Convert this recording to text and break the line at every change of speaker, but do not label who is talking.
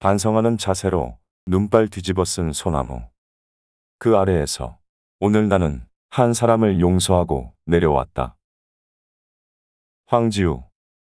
반성하는 자세로 눈발 뒤집어 쓴 소나무. 그 아래에서 오늘 나는 한 사람을 용서하고 내려왔다. 황지우